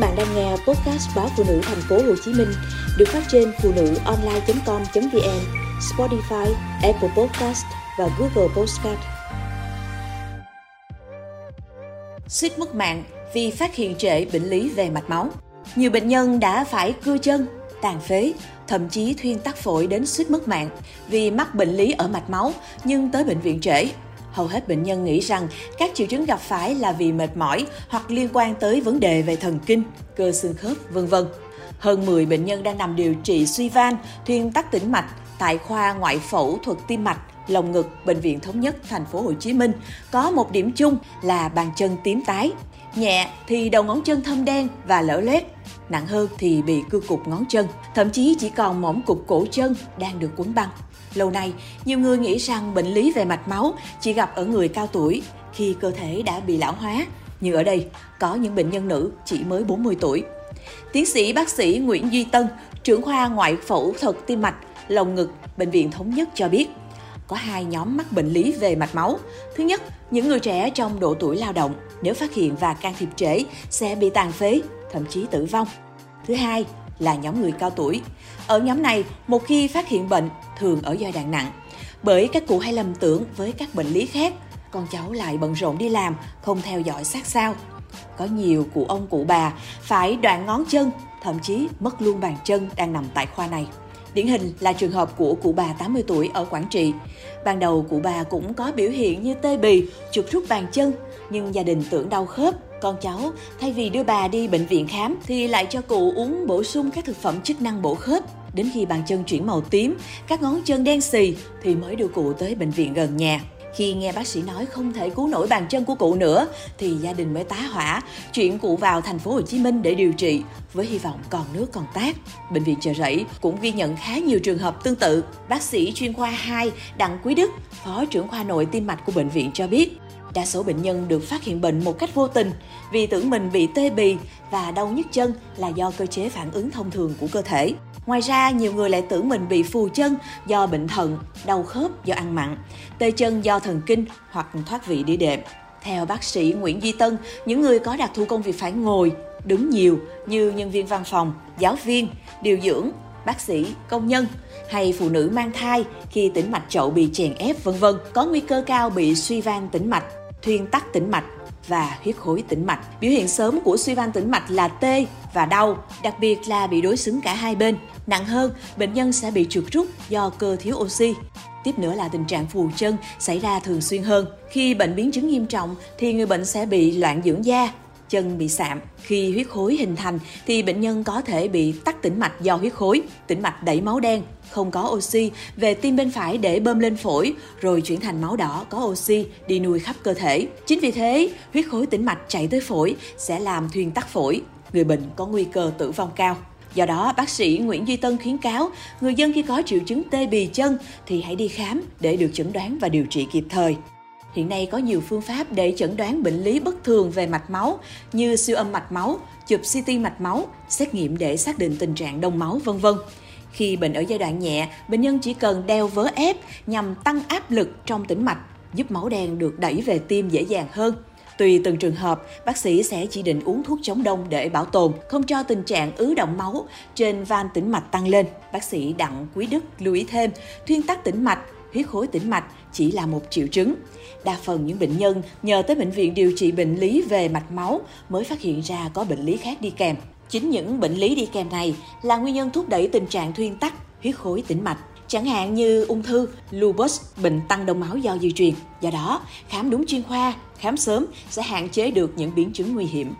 bạn đang nghe podcast báo phụ nữ thành phố Hồ Chí Minh được phát trên phụ nữ online.com.vn, Spotify, Apple Podcast và Google Podcast. Suýt mất mạng vì phát hiện trễ bệnh lý về mạch máu. Nhiều bệnh nhân đã phải cưa chân, tàn phế, thậm chí thuyên tắc phổi đến suýt mất mạng vì mắc bệnh lý ở mạch máu nhưng tới bệnh viện trễ Hầu hết bệnh nhân nghĩ rằng các triệu chứng gặp phải là vì mệt mỏi hoặc liên quan tới vấn đề về thần kinh, cơ xương khớp, vân vân. Hơn 10 bệnh nhân đang nằm điều trị suy van, thuyên tắc tĩnh mạch tại khoa ngoại phẫu thuật tim mạch, lồng ngực, bệnh viện thống nhất thành phố Hồ Chí Minh có một điểm chung là bàn chân tím tái. Nhẹ thì đầu ngón chân thâm đen và lở loét, nặng hơn thì bị cưa cục ngón chân, thậm chí chỉ còn mỏm cục cổ chân đang được quấn băng. Lâu nay, nhiều người nghĩ rằng bệnh lý về mạch máu chỉ gặp ở người cao tuổi khi cơ thể đã bị lão hóa, nhưng ở đây có những bệnh nhân nữ chỉ mới 40 tuổi. Tiến sĩ bác sĩ Nguyễn Duy Tân, trưởng khoa ngoại phẫu thuật tim mạch, lồng ngực, Bệnh viện Thống nhất cho biết, có hai nhóm mắc bệnh lý về mạch máu. Thứ nhất, những người trẻ trong độ tuổi lao động, nếu phát hiện và can thiệp trễ sẽ bị tàn phế, thậm chí tử vong. Thứ hai là nhóm người cao tuổi. Ở nhóm này, một khi phát hiện bệnh, thường ở giai đoạn nặng. Bởi các cụ hay lầm tưởng với các bệnh lý khác, con cháu lại bận rộn đi làm, không theo dõi sát sao. Có nhiều cụ ông cụ bà phải đoạn ngón chân, thậm chí mất luôn bàn chân đang nằm tại khoa này. Điển hình là trường hợp của cụ bà 80 tuổi ở Quảng Trị. Ban đầu cụ bà cũng có biểu hiện như tê bì, chuột rút bàn chân, nhưng gia đình tưởng đau khớp, con cháu thay vì đưa bà đi bệnh viện khám thì lại cho cụ uống bổ sung các thực phẩm chức năng bổ khớp. Đến khi bàn chân chuyển màu tím, các ngón chân đen xì thì mới đưa cụ tới bệnh viện gần nhà. Khi nghe bác sĩ nói không thể cứu nổi bàn chân của cụ nữa thì gia đình mới tá hỏa chuyển cụ vào thành phố Hồ Chí Minh để điều trị với hy vọng còn nước còn tác. Bệnh viện Chợ Rẫy cũng ghi nhận khá nhiều trường hợp tương tự. Bác sĩ chuyên khoa 2 Đặng Quý Đức, phó trưởng khoa nội tim mạch của bệnh viện cho biết, Đa số bệnh nhân được phát hiện bệnh một cách vô tình vì tưởng mình bị tê bì và đau nhức chân là do cơ chế phản ứng thông thường của cơ thể. Ngoài ra, nhiều người lại tưởng mình bị phù chân do bệnh thận, đau khớp do ăn mặn, tê chân do thần kinh hoặc thoát vị đĩa đệm. Theo bác sĩ Nguyễn Duy Tân, những người có đặc thù công việc phải ngồi, đứng nhiều như nhân viên văn phòng, giáo viên, điều dưỡng, bác sĩ, công nhân hay phụ nữ mang thai khi tĩnh mạch chậu bị chèn ép vân vân có nguy cơ cao bị suy van tĩnh mạch, thuyên tắc tĩnh mạch và huyết khối tĩnh mạch. Biểu hiện sớm của suy van tĩnh mạch là tê và đau, đặc biệt là bị đối xứng cả hai bên. Nặng hơn, bệnh nhân sẽ bị trượt rút do cơ thiếu oxy. Tiếp nữa là tình trạng phù chân xảy ra thường xuyên hơn. Khi bệnh biến chứng nghiêm trọng thì người bệnh sẽ bị loạn dưỡng da, chân bị sạm. Khi huyết khối hình thành thì bệnh nhân có thể bị tắc tĩnh mạch do huyết khối, tĩnh mạch đẩy máu đen, không có oxy về tim bên phải để bơm lên phổi rồi chuyển thành máu đỏ có oxy đi nuôi khắp cơ thể. Chính vì thế, huyết khối tĩnh mạch chảy tới phổi sẽ làm thuyên tắc phổi, người bệnh có nguy cơ tử vong cao. Do đó, bác sĩ Nguyễn Duy Tân khuyến cáo người dân khi có triệu chứng tê bì chân thì hãy đi khám để được chẩn đoán và điều trị kịp thời. Hiện nay có nhiều phương pháp để chẩn đoán bệnh lý bất thường về mạch máu như siêu âm mạch máu, chụp CT mạch máu, xét nghiệm để xác định tình trạng đông máu vân vân. Khi bệnh ở giai đoạn nhẹ, bệnh nhân chỉ cần đeo vớ ép nhằm tăng áp lực trong tĩnh mạch, giúp máu đen được đẩy về tim dễ dàng hơn. Tùy từng trường hợp, bác sĩ sẽ chỉ định uống thuốc chống đông để bảo tồn, không cho tình trạng ứ động máu trên van tĩnh mạch tăng lên. Bác sĩ Đặng Quý Đức lưu ý thêm, thuyên tắc tĩnh mạch huyết khối tĩnh mạch chỉ là một triệu chứng. Đa phần những bệnh nhân nhờ tới bệnh viện điều trị bệnh lý về mạch máu mới phát hiện ra có bệnh lý khác đi kèm. Chính những bệnh lý đi kèm này là nguyên nhân thúc đẩy tình trạng thuyên tắc, huyết khối tĩnh mạch chẳng hạn như ung thư, lupus, bệnh tăng đông máu do di truyền. Do đó, khám đúng chuyên khoa, khám sớm sẽ hạn chế được những biến chứng nguy hiểm.